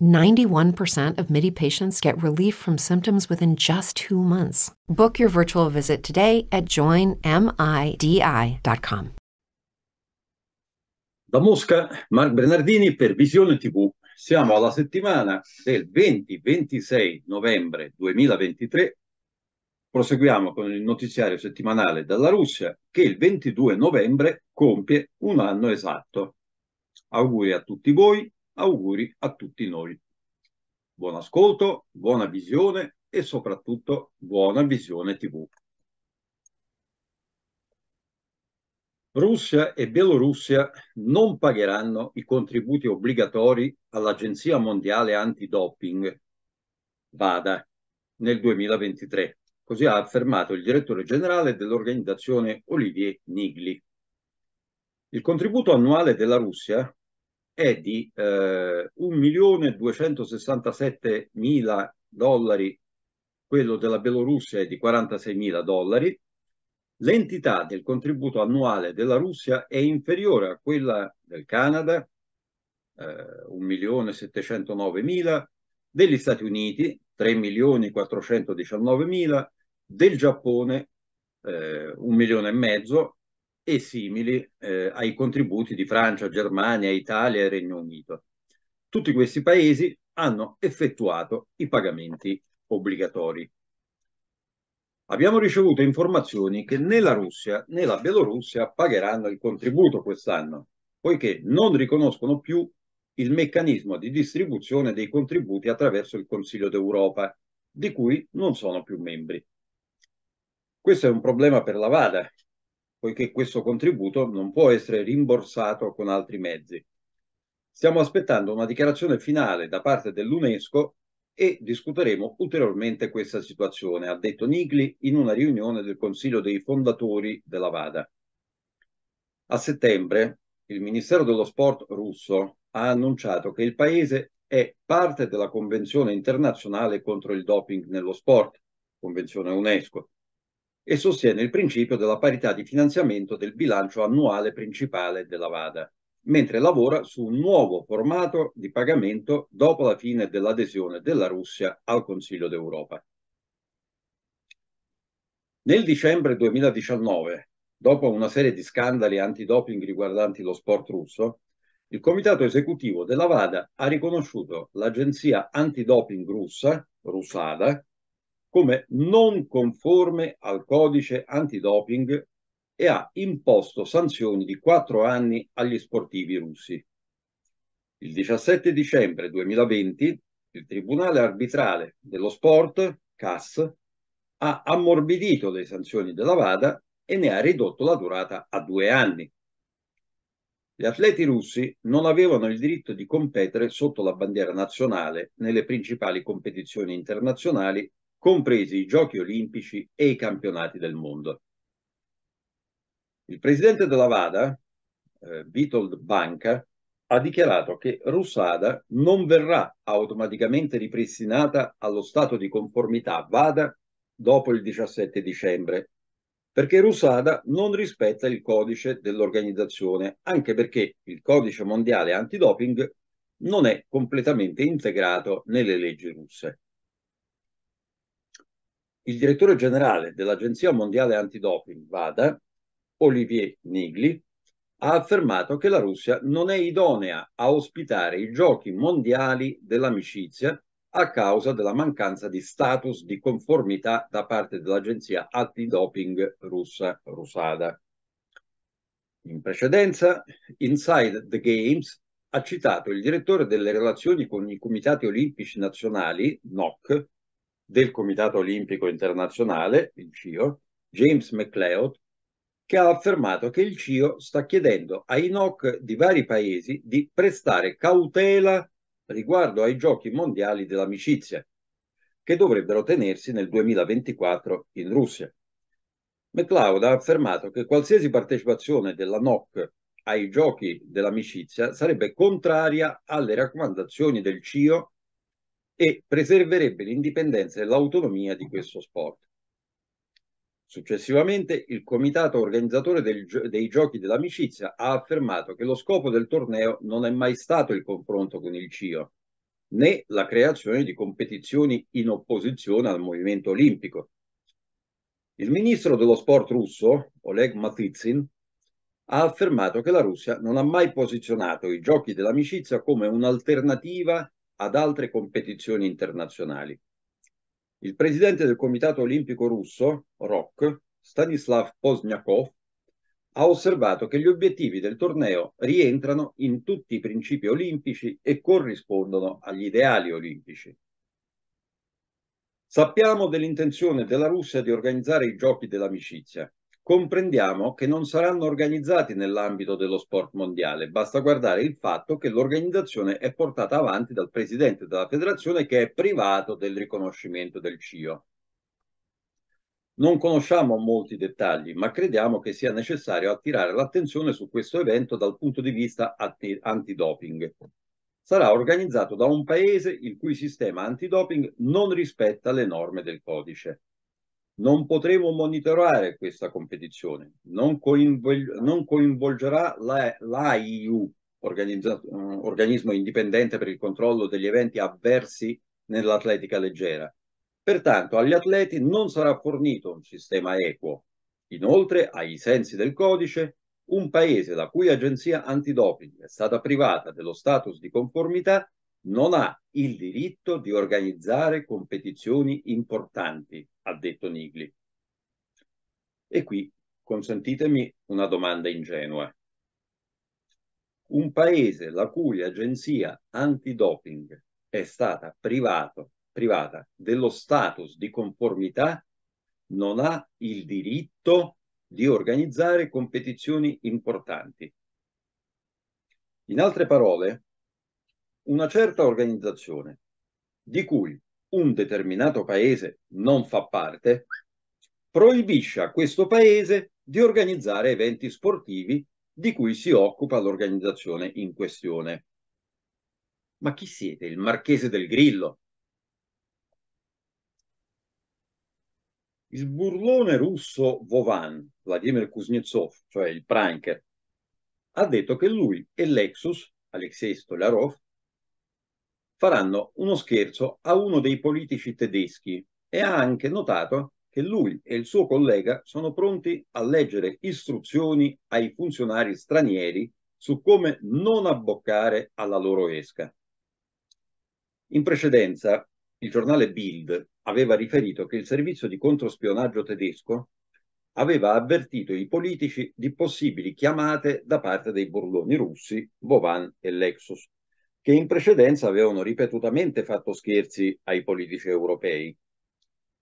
91% of MIDI patients get relief from symptoms within just two months. Book your virtual visit today at joinmidi.com. Da Mosca, Marc Bernardini per Visione TV. Siamo alla settimana del 20-26 novembre 2023. Proseguiamo con il notiziario settimanale dalla Russia che il 22 novembre compie un anno esatto. Auguri a tutti voi, auguri a tutti noi. Buon ascolto, buona visione e soprattutto buona visione TV. Russia e Bielorussia non pagheranno i contributi obbligatori all'Agenzia Mondiale Antidoping, VADA, nel 2023. Così ha affermato il direttore generale dell'organizzazione Olivier Nigli. Il contributo annuale della Russia è di eh, 1.267.000 dollari, quello della Bielorussia è di 46.000 dollari, L'entità del contributo annuale della Russia è inferiore a quella del Canada, eh, 1.709.000, degli Stati Uniti, 3.419.000, del Giappone, eh, un milione e mezzo, e simili eh, ai contributi di Francia, Germania, Italia e Regno Unito. Tutti questi paesi hanno effettuato i pagamenti obbligatori abbiamo ricevuto informazioni che né la Russia né la Bielorussia pagheranno il contributo quest'anno, poiché non riconoscono più il meccanismo di distribuzione dei contributi attraverso il Consiglio d'Europa, di cui non sono più membri. Questo è un problema per la VADA, poiché questo contributo non può essere rimborsato con altri mezzi. Stiamo aspettando una dichiarazione finale da parte dell'UNESCO e discuteremo ulteriormente questa situazione, ha detto Nigli in una riunione del Consiglio dei fondatori della VADA. A settembre il Ministero dello Sport russo ha annunciato che il paese è parte della Convenzione internazionale contro il doping nello sport, Convenzione UNESCO, e sostiene il principio della parità di finanziamento del bilancio annuale principale della VADA mentre lavora su un nuovo formato di pagamento dopo la fine dell'adesione della Russia al Consiglio d'Europa. Nel dicembre 2019, dopo una serie di scandali antidoping riguardanti lo sport russo, il comitato esecutivo della VADA ha riconosciuto l'agenzia antidoping russa, Russada, come non conforme al codice antidoping e ha imposto sanzioni di quattro anni agli sportivi russi. Il 17 dicembre 2020 il Tribunale arbitrale dello sport, CAS, ha ammorbidito le sanzioni della VADA e ne ha ridotto la durata a due anni. Gli atleti russi non avevano il diritto di competere sotto la bandiera nazionale nelle principali competizioni internazionali, compresi i Giochi olimpici e i campionati del mondo. Il presidente della VADA, eh, Vitold Banca, ha dichiarato che Russada non verrà automaticamente ripristinata allo stato di conformità VADA dopo il 17 dicembre, perché Rusada non rispetta il codice dell'organizzazione, anche perché il codice mondiale antidoping non è completamente integrato nelle leggi russe. Il direttore generale dell'Agenzia Mondiale Antidoping, VADA, Olivier Nigli, ha affermato che la Russia non è idonea a ospitare i giochi mondiali dell'amicizia a causa della mancanza di status di conformità da parte dell'agenzia antidoping russa Rusada. In precedenza, Inside the Games ha citato il direttore delle relazioni con i comitati olimpici nazionali, NOC, del Comitato Olimpico Internazionale, il CIO, James McLeod, che ha affermato che il CIO sta chiedendo ai NOC di vari paesi di prestare cautela riguardo ai giochi mondiali dell'amicizia, che dovrebbero tenersi nel 2024 in Russia. McLeod ha affermato che qualsiasi partecipazione della NOC ai giochi dell'amicizia sarebbe contraria alle raccomandazioni del CIO e preserverebbe l'indipendenza e l'autonomia di questo sport. Successivamente il comitato organizzatore del, dei giochi dell'amicizia ha affermato che lo scopo del torneo non è mai stato il confronto con il CIO, né la creazione di competizioni in opposizione al movimento olimpico. Il ministro dello sport russo, Oleg Matizin, ha affermato che la Russia non ha mai posizionato i giochi dell'amicizia come un'alternativa ad altre competizioni internazionali. Il presidente del Comitato Olimpico Russo, ROK, Stanislav Pozniakov, ha osservato che gli obiettivi del torneo rientrano in tutti i principi olimpici e corrispondono agli ideali olimpici. Sappiamo dell'intenzione della Russia di organizzare i giochi dell'amicizia comprendiamo che non saranno organizzati nell'ambito dello sport mondiale. Basta guardare il fatto che l'organizzazione è portata avanti dal presidente della federazione che è privato del riconoscimento del CIO. Non conosciamo molti dettagli, ma crediamo che sia necessario attirare l'attenzione su questo evento dal punto di vista antidoping. Sarà organizzato da un paese il cui sistema antidoping non rispetta le norme del codice non potremo monitorare questa competizione, non, coinvol non coinvolgerà l'AIU, la organismo indipendente per il controllo degli eventi avversi nell'atletica leggera. Pertanto agli atleti non sarà fornito un sistema equo. Inoltre, ai sensi del codice, un paese la cui agenzia antidoping è stata privata dello status di conformità non ha il diritto di organizzare competizioni importanti, ha detto Nigli. E qui consentitemi una domanda ingenua. Un paese la cui agenzia antidoping è stata privato, privata dello status di conformità non ha il diritto di organizzare competizioni importanti. In altre parole, una certa organizzazione di cui un determinato paese non fa parte, proibisce a questo paese di organizzare eventi sportivi di cui si occupa l'organizzazione in questione. Ma chi siete? Il marchese del Grillo? Il burlone russo Vovan, Vladimir Kuznetsov, cioè il pranker, ha detto che lui e Lexus, Alexei Stolarov, faranno uno scherzo a uno dei politici tedeschi e ha anche notato che lui e il suo collega sono pronti a leggere istruzioni ai funzionari stranieri su come non abboccare alla loro esca. In precedenza, il giornale Bild aveva riferito che il servizio di controspionaggio tedesco aveva avvertito i politici di possibili chiamate da parte dei burloni russi, Bovan e Lexus, che in precedenza avevano ripetutamente fatto scherzi ai politici europei.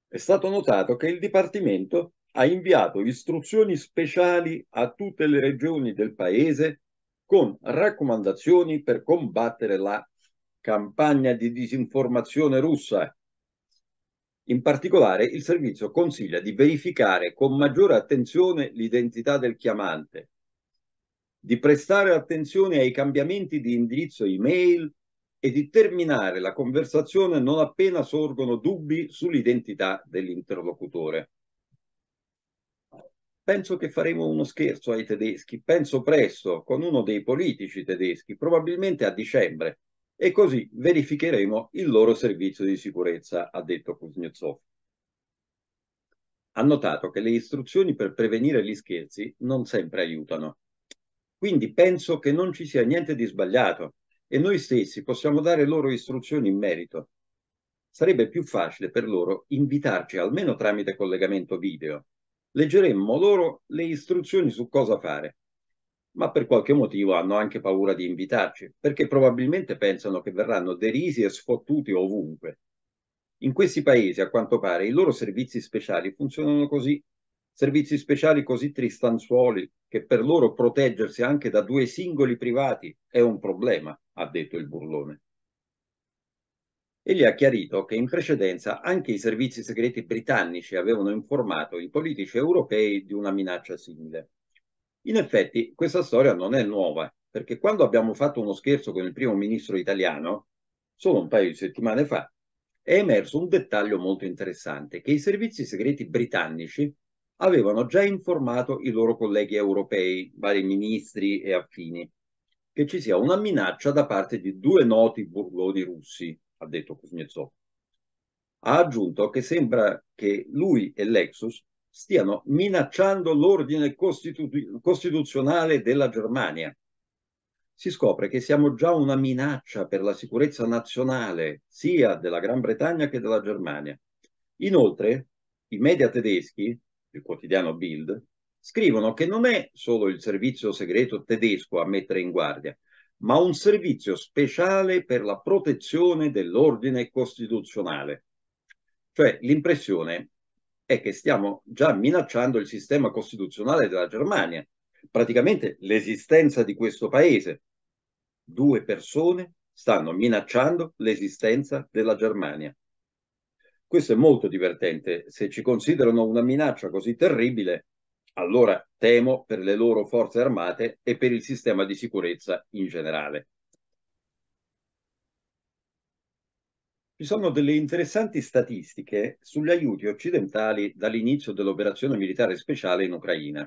È stato notato che il Dipartimento ha inviato istruzioni speciali a tutte le regioni del paese con raccomandazioni per combattere la campagna di disinformazione russa. In particolare, il servizio consiglia di verificare con maggiore attenzione l'identità del chiamante, di prestare attenzione ai cambiamenti di indirizzo email e di terminare la conversazione non appena sorgono dubbi sull'identità dell'interlocutore. penso che faremo uno scherzo ai tedeschi, penso presto, con uno dei politici tedeschi, probabilmente a dicembre, e così verificheremo il loro servizio di sicurezza, ha detto Kuznetsov. Ha notato che le istruzioni per prevenire gli scherzi non sempre aiutano. Quindi penso che non ci sia niente di sbagliato e noi stessi possiamo dare loro istruzioni in merito. Sarebbe più facile per loro invitarci almeno tramite collegamento video. Leggeremmo loro le istruzioni su cosa fare ma per qualche motivo hanno anche paura di invitarci, perché probabilmente pensano che verranno derisi e sfottuti ovunque. In questi paesi, a quanto pare, i loro servizi speciali funzionano così, servizi speciali così tristanzuoli che per loro proteggersi anche da due singoli privati è un problema, ha detto il burlone. Egli ha chiarito che in precedenza anche i servizi segreti britannici avevano informato i politici europei di una minaccia simile. In effetti questa storia non è nuova, perché quando abbiamo fatto uno scherzo con il primo ministro italiano, solo un paio di settimane fa, è emerso un dettaglio molto interessante, che i servizi segreti britannici avevano già informato i loro colleghi europei, vari ministri e affini, che ci sia una minaccia da parte di due noti burloni russi, ha detto Kuznetsov. Ha aggiunto che sembra che lui e Lexus stiano minacciando l'ordine costitu costituzionale della Germania. Si scopre che siamo già una minaccia per la sicurezza nazionale sia della Gran Bretagna che della Germania. Inoltre, i media tedeschi, il quotidiano Bild, scrivono che non è solo il servizio segreto tedesco a mettere in guardia, ma un servizio speciale per la protezione dell'ordine costituzionale. Cioè l'impressione è che stiamo già minacciando il sistema costituzionale della Germania, praticamente l'esistenza di questo paese. Due persone stanno minacciando l'esistenza della Germania. Questo è molto divertente. Se ci considerano una minaccia così terribile, allora temo per le loro forze armate e per il sistema di sicurezza in generale. Ci sono delle interessanti statistiche sugli aiuti occidentali dall'inizio dell'operazione militare speciale in Ucraina.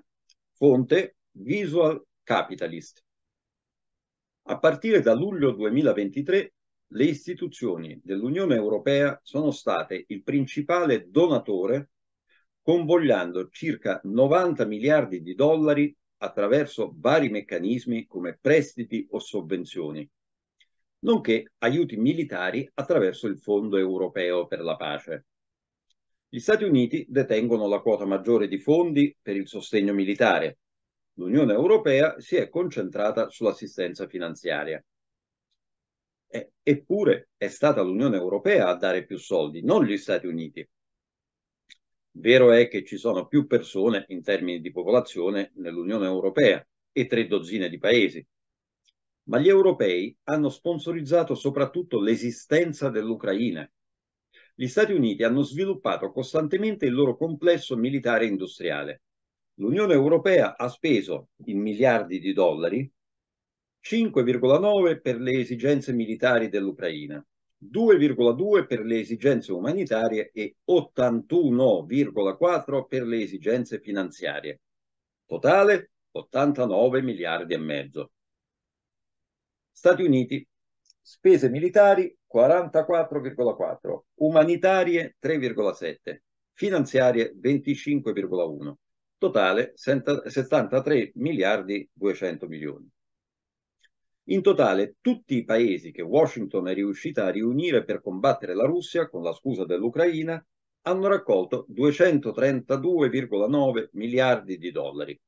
Fonte Visual Capitalist. A partire da luglio 2023 le istituzioni dell'Unione Europea sono state il principale donatore convogliando circa 90 miliardi di dollari attraverso vari meccanismi come prestiti o sovvenzioni nonché aiuti militari attraverso il Fondo europeo per la pace. Gli Stati Uniti detengono la quota maggiore di fondi per il sostegno militare. L'Unione Europea si è concentrata sull'assistenza finanziaria. E, eppure è stata l'Unione Europea a dare più soldi, non gli Stati Uniti. Vero è che ci sono più persone in termini di popolazione nell'Unione Europea e tre dozzine di paesi, ma gli europei hanno sponsorizzato soprattutto l'esistenza dell'Ucraina. Gli Stati Uniti hanno sviluppato costantemente il loro complesso militare industriale. L'Unione Europea ha speso in miliardi di dollari 5,9 per le esigenze militari dell'Ucraina, 2,2 per le esigenze umanitarie e 81,4 per le esigenze finanziarie. Totale 89 miliardi e mezzo. Stati Uniti, spese militari 44,4, umanitarie 3,7, finanziarie 25,1, totale 73 miliardi 200 milioni. In totale, tutti i paesi che Washington è riuscita a riunire per combattere la Russia con la scusa dell'Ucraina hanno raccolto 232,9 miliardi di dollari.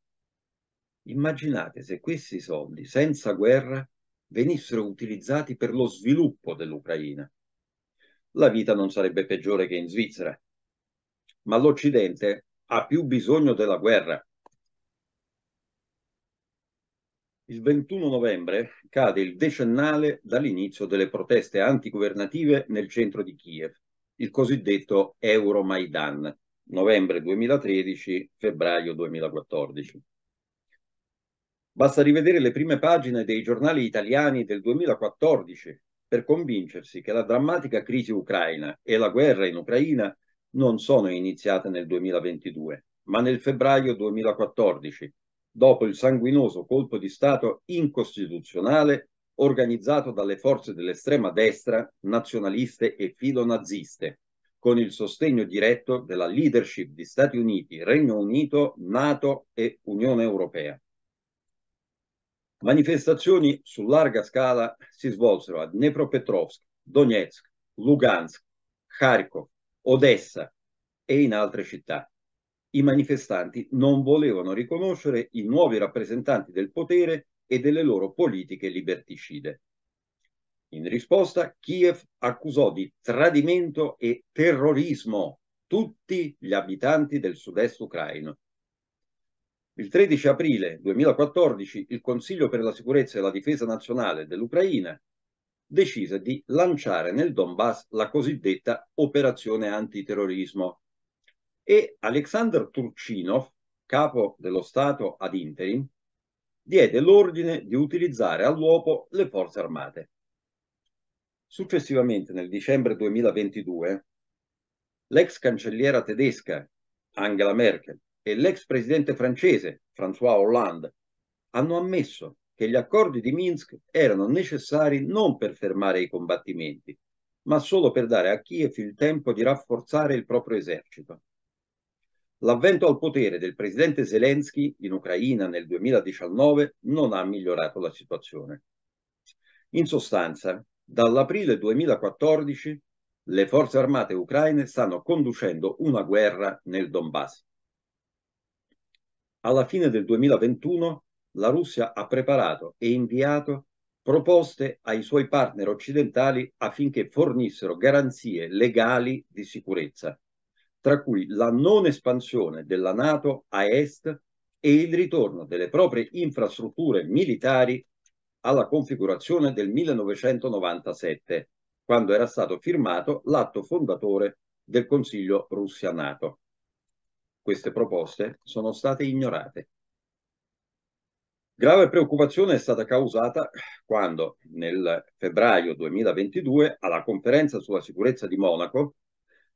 Immaginate se questi soldi, senza guerra, venissero utilizzati per lo sviluppo dell'Ucraina. La vita non sarebbe peggiore che in Svizzera. Ma l'Occidente ha più bisogno della guerra. Il 21 novembre cade il decennale dall'inizio delle proteste antigovernative nel centro di Kiev, il cosiddetto Euromaidan, novembre 2013, febbraio 2014. Basta rivedere le prime pagine dei giornali italiani del 2014 per convincersi che la drammatica crisi ucraina e la guerra in Ucraina non sono iniziate nel 2022, ma nel febbraio 2014, dopo il sanguinoso colpo di Stato incostituzionale organizzato dalle forze dell'estrema destra, nazionaliste e filonaziste, con il sostegno diretto della leadership di Stati Uniti, Regno Unito, NATO e Unione Europea. Manifestazioni su larga scala si svolsero a Dnepropetrovsk, Donetsk, Lugansk, Kharkov, Odessa e in altre città. I manifestanti non volevano riconoscere i nuovi rappresentanti del potere e delle loro politiche liberticide. In risposta, Kiev accusò di tradimento e terrorismo tutti gli abitanti del sud-est ucraino. Il 13 aprile 2014 il Consiglio per la sicurezza e la difesa nazionale dell'Ucraina decise di lanciare nel Donbass la cosiddetta operazione antiterrorismo e Alexander Turchinov, capo dello Stato ad interim, diede l'ordine di utilizzare all'uopo le forze armate. Successivamente, nel dicembre 2022, l'ex cancelliera tedesca Angela Merkel e l'ex presidente francese François Hollande hanno ammesso che gli accordi di Minsk erano necessari non per fermare i combattimenti, ma solo per dare a Kiev il tempo di rafforzare il proprio esercito. L'avvento al potere del presidente Zelensky in Ucraina nel 2019 non ha migliorato la situazione. In sostanza, Dall'aprile 2014 le forze armate ucraine stanno conducendo una guerra nel Donbass. Alla fine del 2021 la Russia ha preparato e inviato proposte ai suoi partner occidentali affinché fornissero garanzie legali di sicurezza, tra cui la non espansione della Nato a est e il ritorno delle proprie infrastrutture militari alla configurazione del 1997, quando era stato firmato l'atto fondatore del Consiglio Russia-NATO. Queste proposte sono state ignorate. Grave preoccupazione è stata causata quando, nel febbraio 2022, alla conferenza sulla sicurezza di Monaco,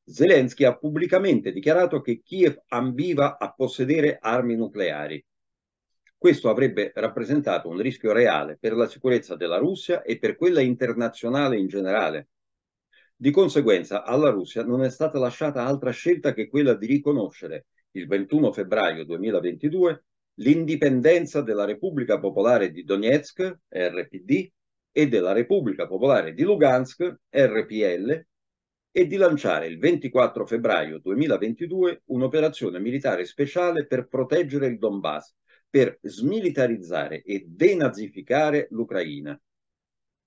Zelensky ha pubblicamente dichiarato che Kiev ambiva a possedere armi nucleari questo avrebbe rappresentato un rischio reale per la sicurezza della Russia e per quella internazionale in generale. Di conseguenza alla Russia non è stata lasciata altra scelta che quella di riconoscere il 21 febbraio 2022 l'indipendenza della Repubblica Popolare di Donetsk, RPD, e della Repubblica Popolare di Lugansk, RPL, e di lanciare il 24 febbraio 2022 un'operazione militare speciale per proteggere il Donbass per smilitarizzare e denazificare l'Ucraina,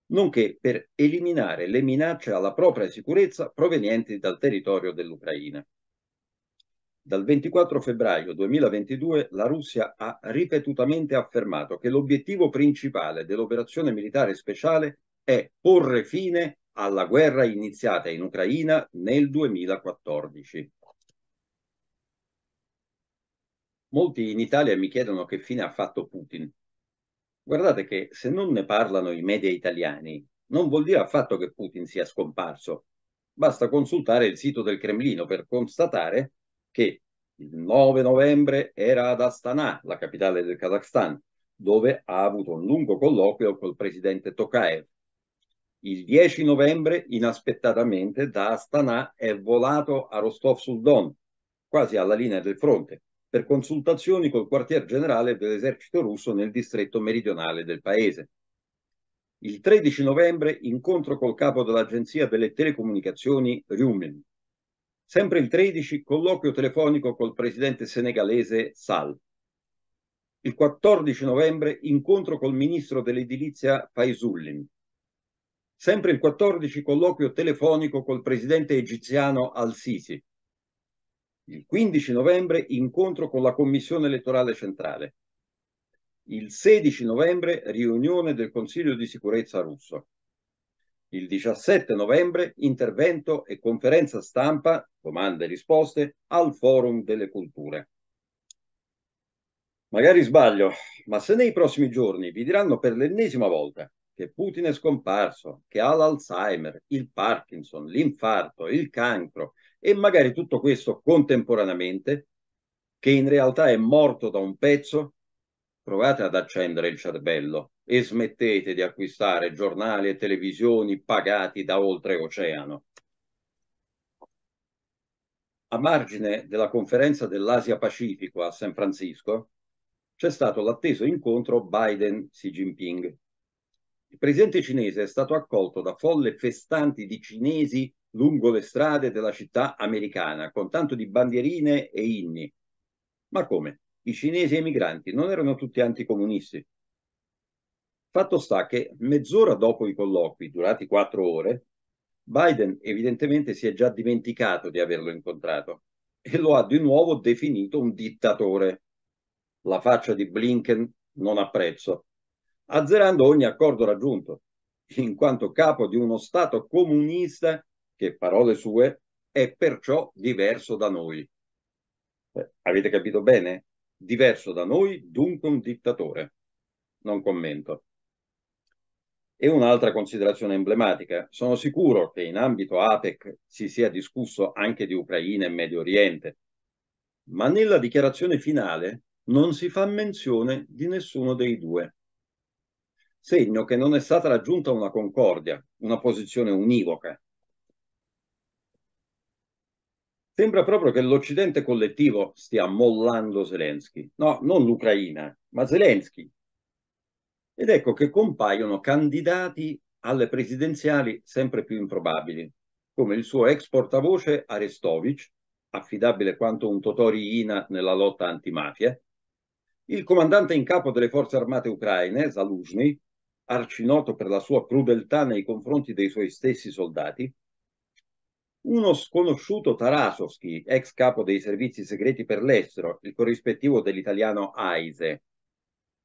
nonché per eliminare le minacce alla propria sicurezza provenienti dal territorio dell'Ucraina. Dal 24 febbraio 2022 la Russia ha ripetutamente affermato che l'obiettivo principale dell'operazione militare speciale è porre fine alla guerra iniziata in Ucraina nel 2014. Molti in Italia mi chiedono che fine ha fatto Putin. Guardate che se non ne parlano i media italiani, non vuol dire affatto che Putin sia scomparso. Basta consultare il sito del Cremlino per constatare che il 9 novembre era ad Astana, la capitale del Kazakhstan, dove ha avuto un lungo colloquio col presidente Tokayev. Il 10 novembre, inaspettatamente, da Astana è volato a Rostov sul Don, quasi alla linea del fronte, per consultazioni col quartier generale dell'esercito russo nel distretto meridionale del paese. Il 13 novembre incontro col capo dell'agenzia delle telecomunicazioni Ryumin. Sempre il 13 colloquio telefonico col presidente senegalese Sall. Il 14 novembre incontro col ministro dell'edilizia Faisullin. Sempre il 14 colloquio telefonico col presidente egiziano Al-Sisi. Il 15 novembre incontro con la Commissione elettorale centrale. Il 16 novembre riunione del Consiglio di sicurezza russo. Il 17 novembre intervento e conferenza stampa, domande e risposte, al Forum delle Culture. Magari sbaglio, ma se nei prossimi giorni vi diranno per l'ennesima volta che Putin è scomparso, che ha l'Alzheimer, il Parkinson, l'infarto, il cancro e magari tutto questo contemporaneamente, che in realtà è morto da un pezzo, provate ad accendere il cervello e smettete di acquistare giornali e televisioni pagati da oltreoceano. A margine della conferenza dell'Asia Pacifico a San Francisco c'è stato l'atteso incontro Biden-Xi Jinping. Il presidente cinese è stato accolto da folle festanti di cinesi lungo le strade della città americana, con tanto di bandierine e inni. Ma come? I cinesi emigranti non erano tutti anticomunisti? Fatto sta che mezz'ora dopo i colloqui, durati quattro ore, Biden evidentemente si è già dimenticato di averlo incontrato e lo ha di nuovo definito un dittatore. La faccia di Blinken non apprezzo, azzerando ogni accordo raggiunto, in quanto capo di uno Stato comunista che, parole sue, è perciò diverso da noi. Eh, avete capito bene? Diverso da noi, dunque un dittatore. Non commento. E un'altra considerazione emblematica. Sono sicuro che in ambito APEC si sia discusso anche di Ucraina e Medio Oriente, ma nella dichiarazione finale non si fa menzione di nessuno dei due. Segno che non è stata raggiunta una concordia, una posizione univoca. Sembra proprio che l'Occidente collettivo stia mollando Zelensky. No, non l'Ucraina, ma Zelensky. Ed ecco che compaiono candidati alle presidenziali sempre più improbabili, come il suo ex portavoce Arestovic, affidabile quanto un Totori Ina nella lotta antimafia, il comandante in capo delle forze armate ucraine, Zaluzhny, arcinoto per la sua crudeltà nei confronti dei suoi stessi soldati, uno sconosciuto Tarasovsky, ex capo dei servizi segreti per l'estero, il corrispettivo dell'italiano AISE,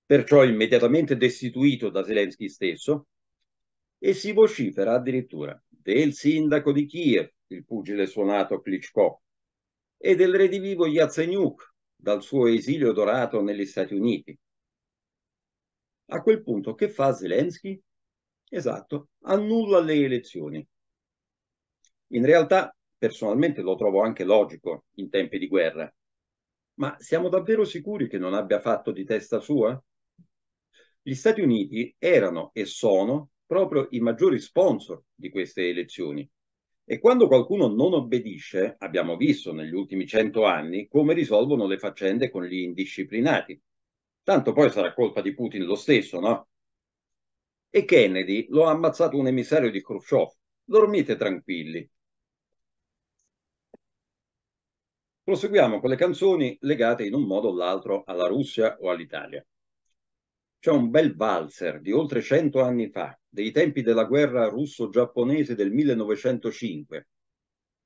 perciò immediatamente destituito da Zelensky stesso, e si vocifera addirittura del sindaco di Kiev, il pugile suonato Klitschko, e del redivivo Yatsenyuk dal suo esilio dorato negli Stati Uniti. A quel punto che fa Zelensky? Esatto, annulla le elezioni in realtà, personalmente lo trovo anche logico in tempi di guerra. Ma siamo davvero sicuri che non abbia fatto di testa sua? Gli Stati Uniti erano e sono proprio i maggiori sponsor di queste elezioni. E quando qualcuno non obbedisce, abbiamo visto negli ultimi cento anni come risolvono le faccende con gli indisciplinati. Tanto poi sarà colpa di Putin lo stesso, no? E Kennedy lo ha ammazzato un emissario di Khrushchev. Dormite tranquilli. Proseguiamo con le canzoni legate in un modo o l'altro alla Russia o all'Italia. C'è un bel valzer di oltre cento anni fa, dei tempi della guerra russo-giapponese del 1905.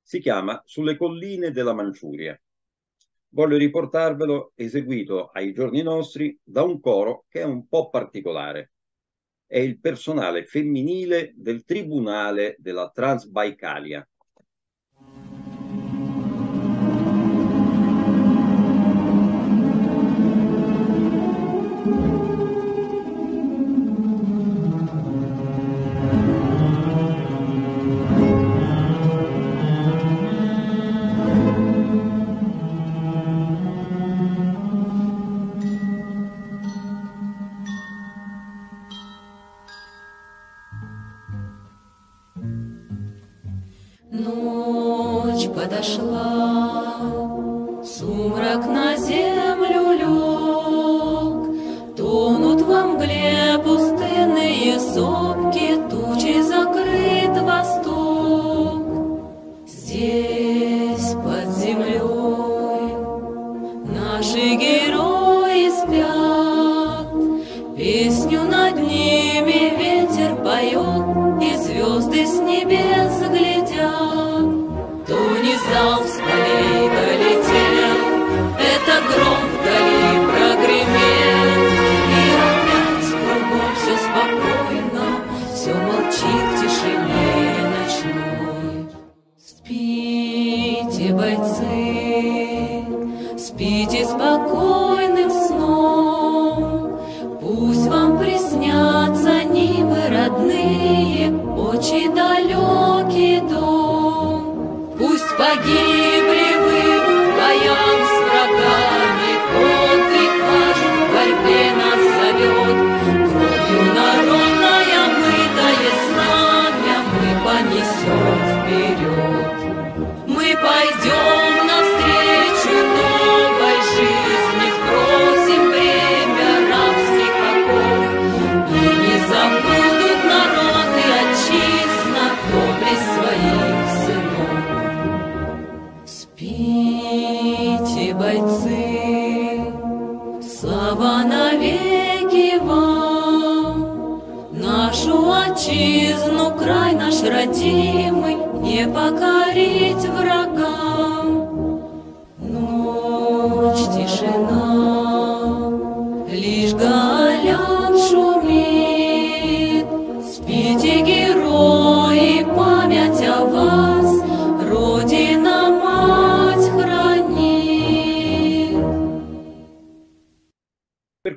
Si chiama Sulle colline della Manciuria. Voglio riportarvelo eseguito ai giorni nostri da un coro che è un po' particolare. È il personale femminile del Tribunale della Transbaikalia. Здесь, под землей, наши герои.